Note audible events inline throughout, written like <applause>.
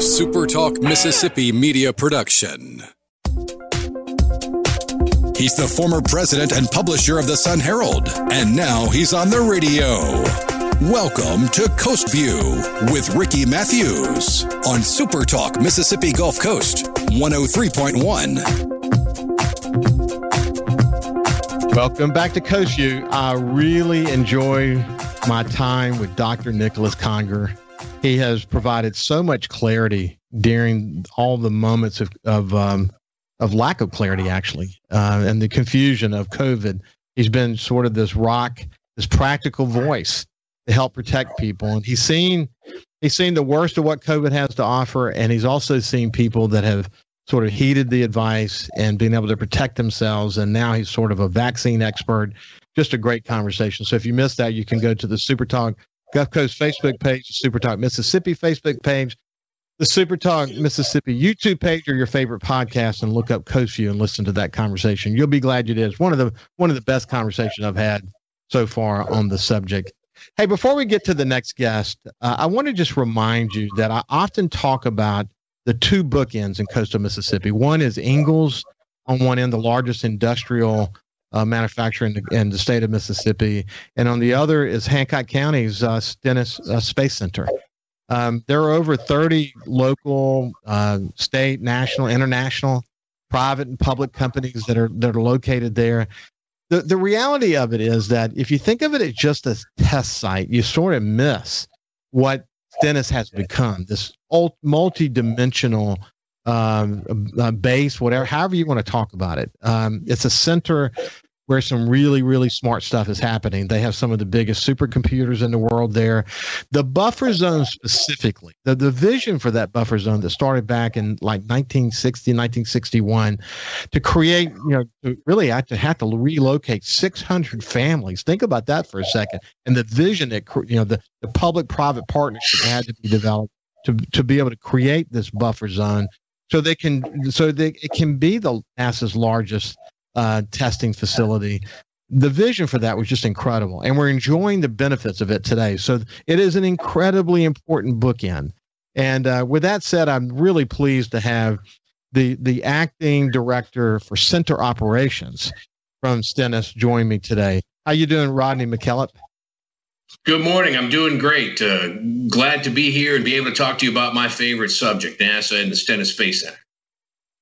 SuperTalk Mississippi media production. He's the former president and publisher of the Sun Herald, and now he's on the radio. Welcome to Coast View with Ricky Matthews on SuperTalk Mississippi Gulf Coast 103.1. Welcome back to Coast View. I really enjoy my time with Dr. Nicholas Conger. He has provided so much clarity during all the moments of of, um, of lack of clarity, actually, uh, and the confusion of COVID. He's been sort of this rock, this practical voice to help protect people, and he's seen he's seen the worst of what COVID has to offer, and he's also seen people that have sort of heeded the advice and being able to protect themselves. And now he's sort of a vaccine expert. Just a great conversation. So if you missed that, you can go to the Super Talk Gulf Coast Facebook page, the Super Talk Mississippi Facebook page, the Super Talk Mississippi YouTube page, or your favorite podcast, and look up Coast View and listen to that conversation. You'll be glad you did. It's one of the one of the best conversations I've had so far on the subject. Hey, before we get to the next guest, uh, I want to just remind you that I often talk about the two bookends in coastal Mississippi. One is Ingalls on one end, the largest industrial uh, manufacturer in the, in the, state of Mississippi, and on the other is Hancock County's uh, Stennis uh, Space Center. Um, there are over 30 local, uh, state, national, international, private and public companies that are that are located there. The the reality of it is that if you think of it as just a test site, you sort of miss what Stennis has become. This multi-dimensional um, uh, base, whatever, however you want to talk about it. Um, it's a center where some really, really smart stuff is happening. They have some of the biggest supercomputers in the world there. The buffer zone specifically, the, the vision for that buffer zone that started back in like 1960, 1961 to create, you know, to really have to have to relocate 600 families. Think about that for a second. And the vision that, you know, the, the public private partnership had to be developed to, to be able to create this buffer zone so they can so they, it can be the NASA's largest uh, testing facility. The vision for that was just incredible, and we're enjoying the benefits of it today. So it is an incredibly important bookend. And uh, with that said, I'm really pleased to have the the acting director for center operations from Stennis join me today. How you doing, Rodney McKellar? Good morning. I'm doing great. Uh, glad to be here and be able to talk to you about my favorite subject, NASA and the Stennis Space Center.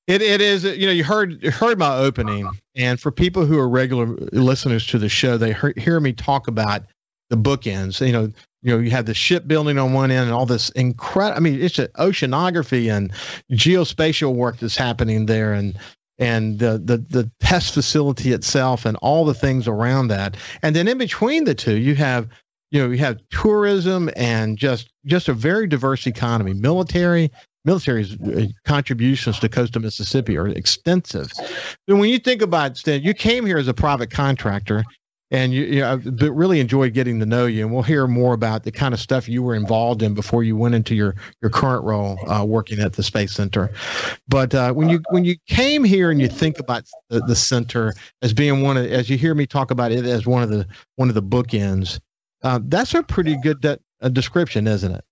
It it is you know you heard heard my opening, and for people who are regular listeners to the show, they hear, hear me talk about the bookends. You know, you know you have the shipbuilding on one end and all this incredible. I mean, it's an oceanography and geospatial work that's happening there, and and the, the the test facility itself and all the things around that. And then in between the two, you have you know, you have tourism and just just a very diverse economy. Military military's uh, contributions to coastal Mississippi are extensive. And when you think about Stan, you came here as a private contractor, and you, you know, really enjoyed getting to know you. And we'll hear more about the kind of stuff you were involved in before you went into your your current role uh, working at the Space Center. But uh, when you when you came here and you think about the, the center as being one of, as you hear me talk about it as one of the one of the bookends uh, that's a pretty good de- a description, isn't it?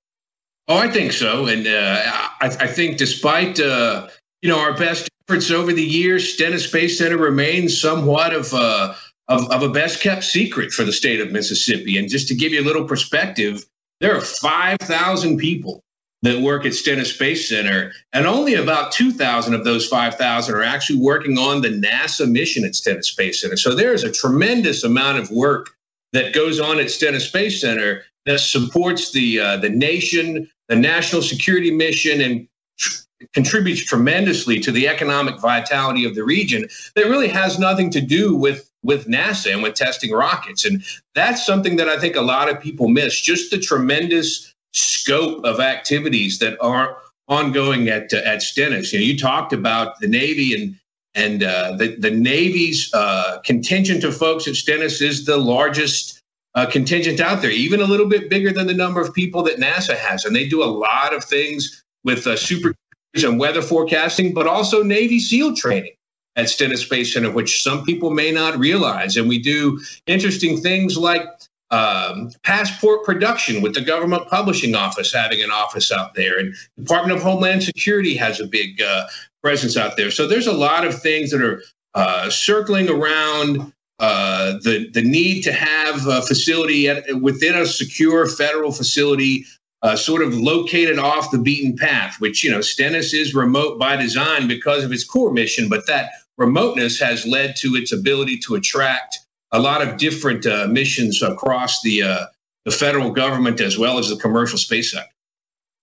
Oh, I think so. And uh, I, I, think despite, uh, you know, our best efforts over the years, Stennis Space Center remains somewhat of, uh, of, of a best kept secret for the state of Mississippi. And just to give you a little perspective, there are 5,000 people that work at Stennis Space Center, and only about 2,000 of those 5,000 are actually working on the NASA mission at Stennis Space Center. So there is a tremendous amount of work that goes on at Stennis Space Center that supports the uh, the nation, the national security mission, and tr- contributes tremendously to the economic vitality of the region. That really has nothing to do with with NASA and with testing rockets, and that's something that I think a lot of people miss. Just the tremendous scope of activities that are ongoing at uh, at Stennis. You know, you talked about the Navy and and uh, the, the Navy's uh, contingent of folks at Stennis is the largest uh, contingent out there, even a little bit bigger than the number of people that NASA has. And they do a lot of things with uh, super and weather forecasting, but also Navy SEAL training at Stennis Space Center, which some people may not realize. And we do interesting things like um, passport production with the government publishing office having an office out there and department of homeland security has a big uh, presence out there so there's a lot of things that are uh, circling around uh, the the need to have a facility at, within a secure federal facility uh, sort of located off the beaten path which you know stennis is remote by design because of its core mission but that remoteness has led to its ability to attract a lot of different uh, missions across the uh, the federal government as well as the commercial space sector.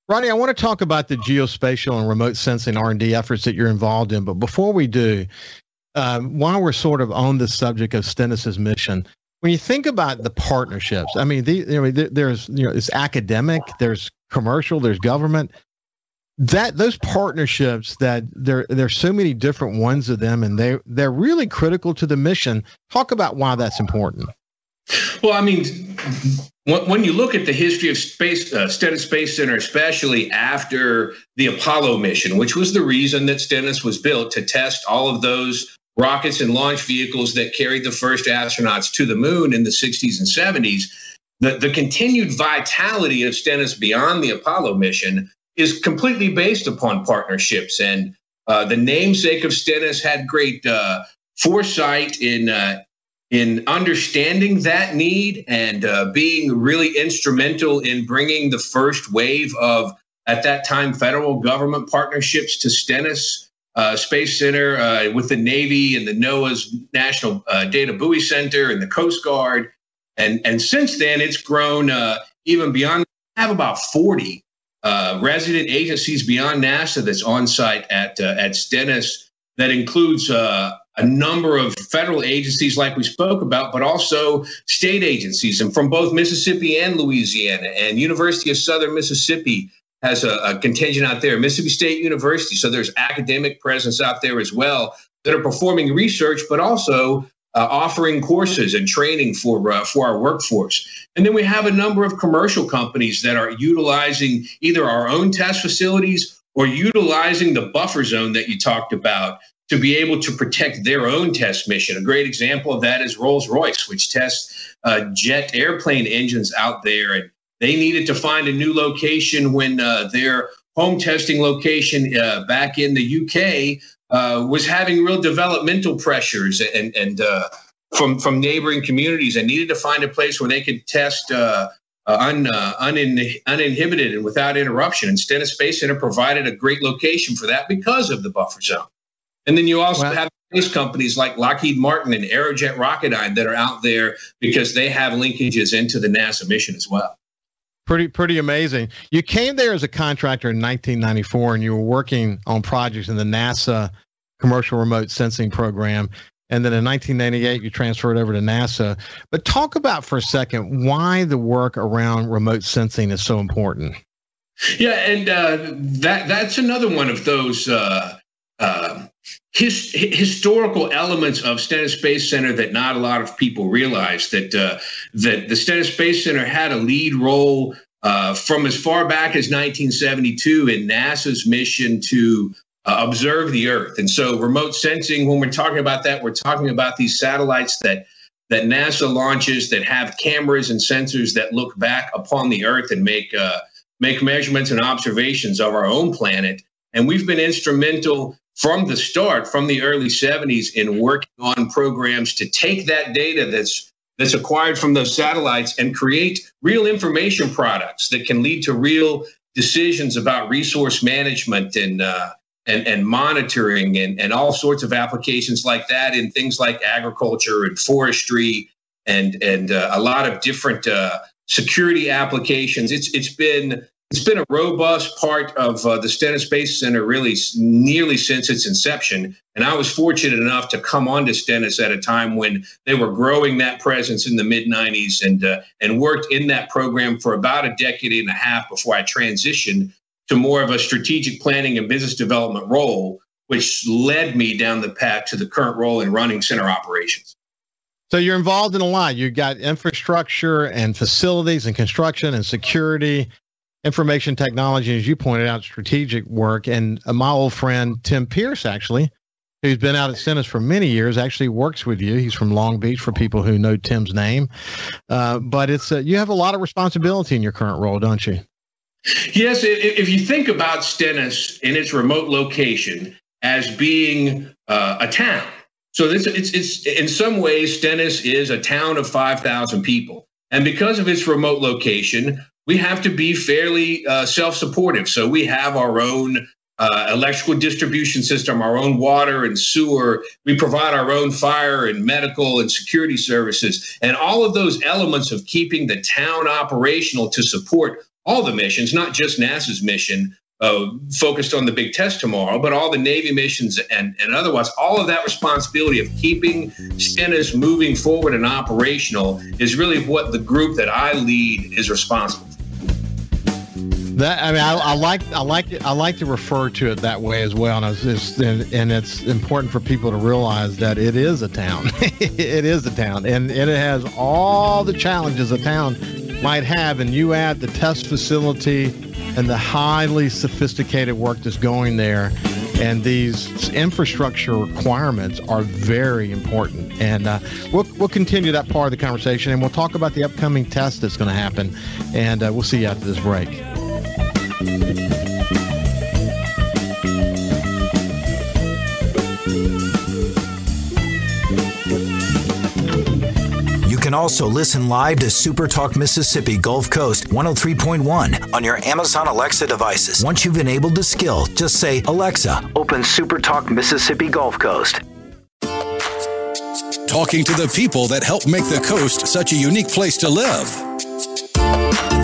Ronnie, I want to talk about the geospatial and remote sensing R and D efforts that you're involved in. But before we do, um, while we're sort of on the subject of Stennis's mission, when you think about the partnerships, I mean, the, you know, there's you know, it's academic, there's commercial, there's government that those partnerships that there there's so many different ones of them and they they're really critical to the mission talk about why that's important well i mean when you look at the history of space uh, stennis space center especially after the apollo mission which was the reason that stennis was built to test all of those rockets and launch vehicles that carried the first astronauts to the moon in the 60s and 70s the, the continued vitality of stennis beyond the apollo mission is completely based upon partnerships. And uh, the namesake of Stennis had great uh, foresight in uh, in understanding that need and uh, being really instrumental in bringing the first wave of at that time federal government partnerships to Stennis. Uh, Space Center uh, with the Navy and the NOAA's National Data Buoy Center and the Coast Guard, and and since then it's grown even beyond. I have about forty uh, resident agencies beyond NASA that's on site at uh, at Stennis. That includes uh, a number of federal agencies, like we spoke about, but also state agencies, and from both Mississippi and Louisiana. And University of Southern Mississippi has a, a contingent out there. Mississippi State University, so there's academic presence out there as well that are performing research, but also uh, offering courses and training for uh, for our workforce. And then we have a number of commercial companies that are utilizing either our own test facilities or utilizing the buffer zone that you talked about to be able to protect their own test mission. A great example of that is Rolls Royce, which tests uh, jet airplane engines out there. And they needed to find a new location when uh, their home testing location uh, back in the UK uh, was having real developmental pressures and and uh, from from neighboring communities and needed to find a place where they could test uh, uh un, uh, unin, uninhibited and without interruption. Stennis Space Center provided a great location for that because of the buffer zone. And then you also have space companies like Lockheed Martin and Aerojet Rocketdyne that are out there because they have linkages into the NASA mission as well. Pretty pretty amazing. You came there as a contractor in 1994, and you were working on projects in the NASA Commercial Remote Sensing Program. And then in 1998, you transferred over to NASA. But talk about for a second why the work around remote sensing is so important. Yeah, and uh, that that's another one of those uh, uh, his, historical elements of Stennis Space Center that not a lot of people realize that uh, that the Stennis Space Center had a lead role uh, from as far back as 1972 in NASA's mission to uh, observe the Earth. And so, remote sensing, when we're talking about that, we're talking about these satellites that that NASA launches that have cameras and sensors that look back upon the Earth and make uh, make measurements and observations of our own planet. And we've been instrumental from the start, from the early 70s, in working on programs to take that data that's that's acquired from those satellites and create real information products that can lead to real decisions about resource management and uh, and, and monitoring and, and all sorts of applications like that in things like agriculture and forestry and and uh, a lot of different uh, security applications. It's it's been it's been a robust part of uh, the Stennis Space Center really nearly since its inception. And I was fortunate enough to come on to Stennis at a time when they were growing that presence in the mid 90s and, uh, and worked in that program for about a decade and a half before I transitioned to more of a strategic planning and business development role, which led me down the path to the current role in running center operations. So you're involved in a lot. You've got infrastructure and facilities and construction and security information technology, as you pointed out, strategic work. And uh, my old friend Tim Pierce actually who's been out at Stennis for many years, actually works with you. He's from Long Beach for people who know Tim's name. Uh, but it's uh, you have a lot of responsibility in your current role, don't you? Yes. If you think about Stennis in its remote location as being uh, a town, so this, it's, it's in some ways, Stennis is a town of 5,000 people. And because of its remote location, we have to be fairly uh, self supportive. So we have our own uh, electrical distribution system, our own water and sewer. We provide our own fire and medical and security services. And all of those elements of keeping the town operational to support all the missions, not just NASA's mission, uh, focused on the big test tomorrow, but all the Navy missions and, and otherwise, all of that responsibility of keeping Stennis moving forward and operational is really what the group that I lead is responsible for. That I mean, I, I, like I like. I like to refer to it that way as well, and it's, and, and it's important for people to realize that it is a town. <laughs> it is a town, and, and it has all the challenges a town might have, and you add the test facility and the highly sophisticated work that's going there. And these infrastructure requirements are very important. And uh, we'll, we'll continue that part of the conversation and we'll talk about the upcoming test that's going to happen. And uh, we'll see you after this break. Also listen live to Super Talk Mississippi Gulf Coast 103.1 on your Amazon Alexa devices. Once you've enabled the skill, just say, Alexa, open Super Talk Mississippi Gulf Coast. Talking to the people that help make the coast such a unique place to live.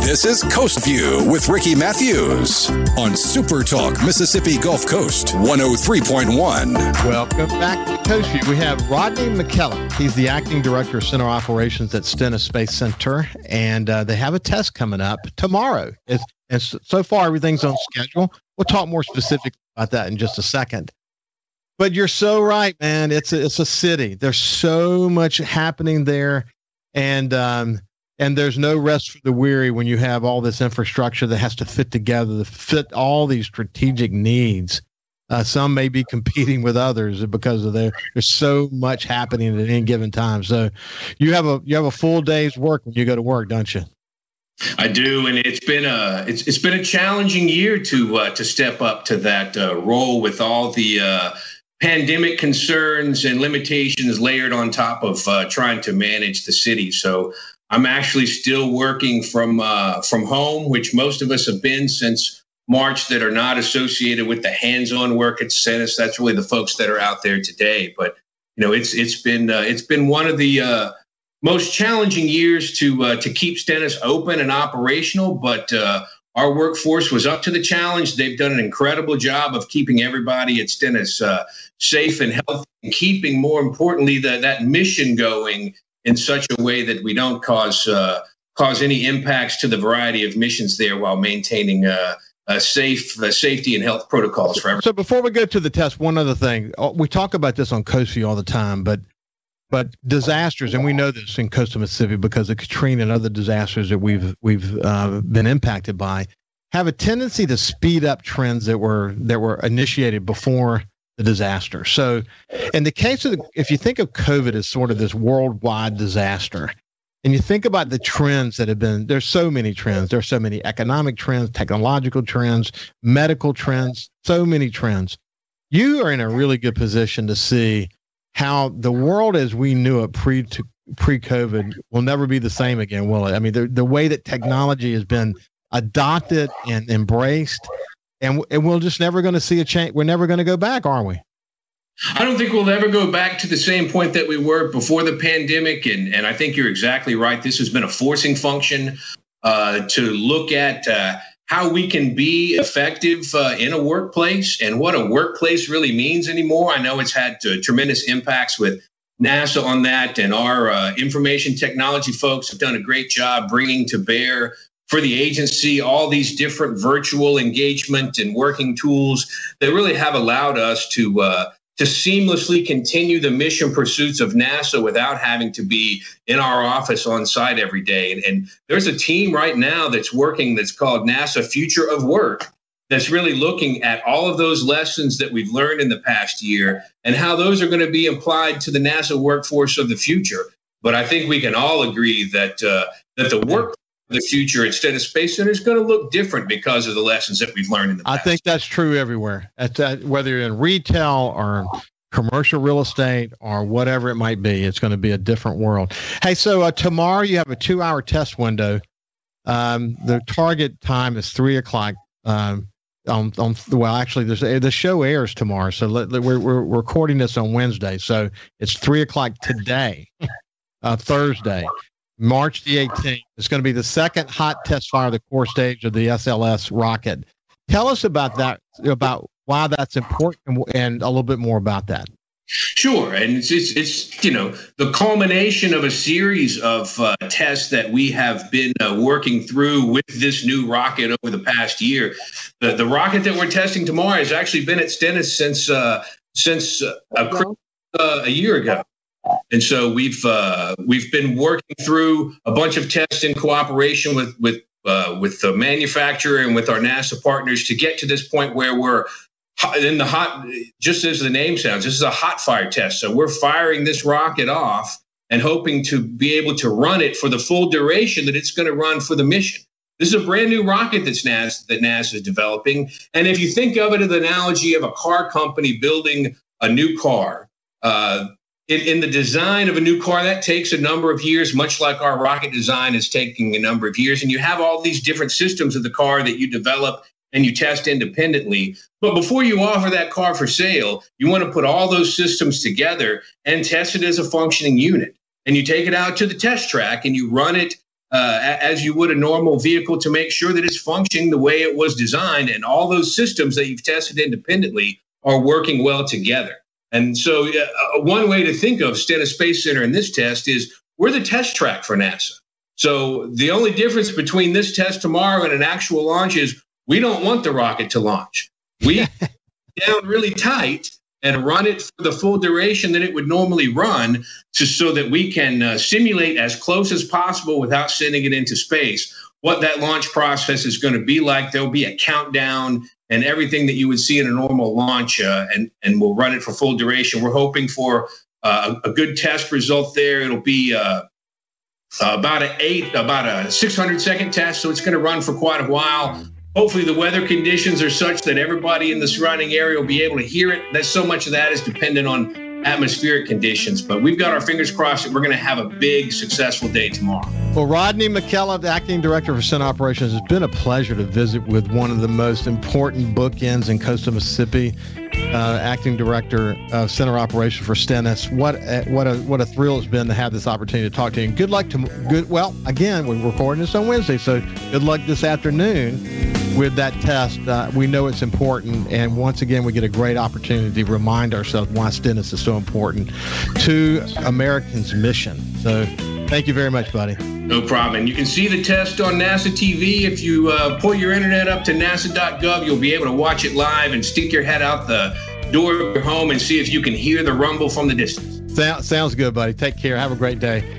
This is Coast View with Ricky Matthews on Super Talk Mississippi Gulf Coast 103.1. Welcome back to Coast View. We have Rodney McKellar. He's the acting director of center operations at Stennis Space Center, and uh, they have a test coming up tomorrow. It's, and so far, everything's on schedule. We'll talk more specifically about that in just a second. But you're so right, man. It's a, it's a city. There's so much happening there, and um, and there's no rest for the weary when you have all this infrastructure that has to fit together to fit all these strategic needs. Uh, some may be competing with others because of their there's so much happening at any given time. So you have a you have a full day's work when you go to work, don't you? I do, and it's been a it's it's been a challenging year to uh, to step up to that uh, role with all the uh, pandemic concerns and limitations layered on top of uh, trying to manage the city. So I'm actually still working from uh, from home, which most of us have been since March that are not associated with the hands-on work at Stennis. That's really the folks that are out there today. But you know, it's it's been uh, it's been one of the uh, most challenging years to uh, to keep Stennis open and operational. But uh, our workforce was up to the challenge. They've done an incredible job of keeping everybody at Stennis uh, safe and healthy, and keeping more importantly the, that mission going in such a way that we don't cause uh, cause any impacts to the variety of missions there while maintaining uh, safe uh, safety and health protocols for everyone. So before we go to the test, one other thing uh, we talk about this on Coast View all the time, but but disasters, and we know this in coastal Mississippi because of Katrina and other disasters that we've we've uh, been impacted by, have a tendency to speed up trends that were that were initiated before the disaster. So, in the case of the, if you think of COVID as sort of this worldwide disaster, and you think about the trends that have been, there's so many trends. There's so many economic trends, technological trends, medical trends, so many trends. You are in a really good position to see how the world as we knew it pre pre COVID will never be the same again, will it? I mean, the the way that technology has been adopted and embraced and and we're just never going to see a change. We're never going to go back, are we? I don't think we'll ever go back to the same point that we were before the pandemic. And, and I think you're exactly right. This has been a forcing function uh, to look at uh, how we can be effective uh, in a workplace and what a workplace really means anymore. I know it's had uh, tremendous impacts with NASA on that, and our uh, information technology folks have done a great job bringing to bear for the agency, all these different virtual engagement and working tools that really have allowed us to uh, to seamlessly continue the mission pursuits of NASA without having to be in our office on site every day. And, and there's a team right now that's working that's called NASA Future of Work. that's really looking at all of those lessons that we've learned in the past year and how those are going to be applied to the NASA workforce of the future. But I think we can all agree that uh, that the work the future instead of Space Center is going to look different because of the lessons that we've learned in the past. I think that's true everywhere. At, uh, whether you're in retail or commercial real estate or whatever it might be, it's going to be a different world. Hey, so uh, tomorrow you have a two-hour test window. Um, the target time is three o'clock. Um, on, on well actually there's the show airs tomorrow so let, let, we're, we're recording this on wednesday so it's three o'clock today uh, thursday march the 18th it's going to be the second hot test fire of the core stage of the sls rocket tell us about that about why that's important and a little bit more about that Sure, and it's, it's, it's you know the culmination of a series of uh, tests that we have been uh, working through with this new rocket over the past year. The the rocket that we're testing tomorrow has actually been at Stennis since uh, since uh, a, uh, a year ago. And so we've uh, we've been working through a bunch of tests in cooperation with with uh, with the manufacturer and with our NASA partners to get to this point where we're in the hot, just as the name sounds, this is a hot fire test. So we're firing this rocket off and hoping to be able to run it for the full duration that it's going to run for the mission. This is a brand new rocket that's NASA, that NASA is developing. And if you think of it as the analogy of a car company building a new car, uh, in, in, the design of a new car, that takes a number of years, much like our rocket design is taking a number of years. And you have all these different systems of the car that you develop and you test independently. But before you offer that car for sale, you want to put all those systems together and test it as a functioning unit. And you take it out to the test track and you run it uh, as you would a normal vehicle to make sure that it's functioning the way it was designed. And all those systems that you've tested independently are working well together. And so, uh, one way to think of Stennis Space Center in this test is we're the test track for NASA. So, the only difference between this test tomorrow and an actual launch is we don't want the rocket to launch. We <laughs> down really tight and run it for the full duration that it would normally run to, so that we can uh, simulate as close as possible without sending it into space what that launch process is going to be like. There'll be a countdown and everything that you would see in a normal launch, uh, and, and we'll run it for full duration. We're hoping for uh, a good test result there. It'll be uh, about an eight, about a 600 second test, so it's going to run for quite a while. Hopefully, the weather conditions are such that everybody in the surrounding area will be able to hear it. That so much of that is dependent on atmospheric conditions. But we've got our fingers crossed that we're going to have a big, successful day tomorrow. Well, Rodney McKellar, the acting director for Center Operations, it's been a pleasure to visit with one of the most important bookends in coastal Mississippi. Uh, acting director of Center Operations for Stennis. What a, what a what a thrill it's been to have this opportunity to talk to you. And good luck to good. Well, again, we're recording this on Wednesday, so good luck this afternoon with that test. Uh, we know it's important, and once again, we get a great opportunity to remind ourselves why Stennis is so important to Americans' mission. So, thank you very much, buddy. No problem. And you can see the test on NASA TV. If you uh, pull your internet up to nasa.gov, you'll be able to watch it live and stick your head out the door of your home and see if you can hear the rumble from the distance. Sound, sounds good, buddy. Take care. Have a great day.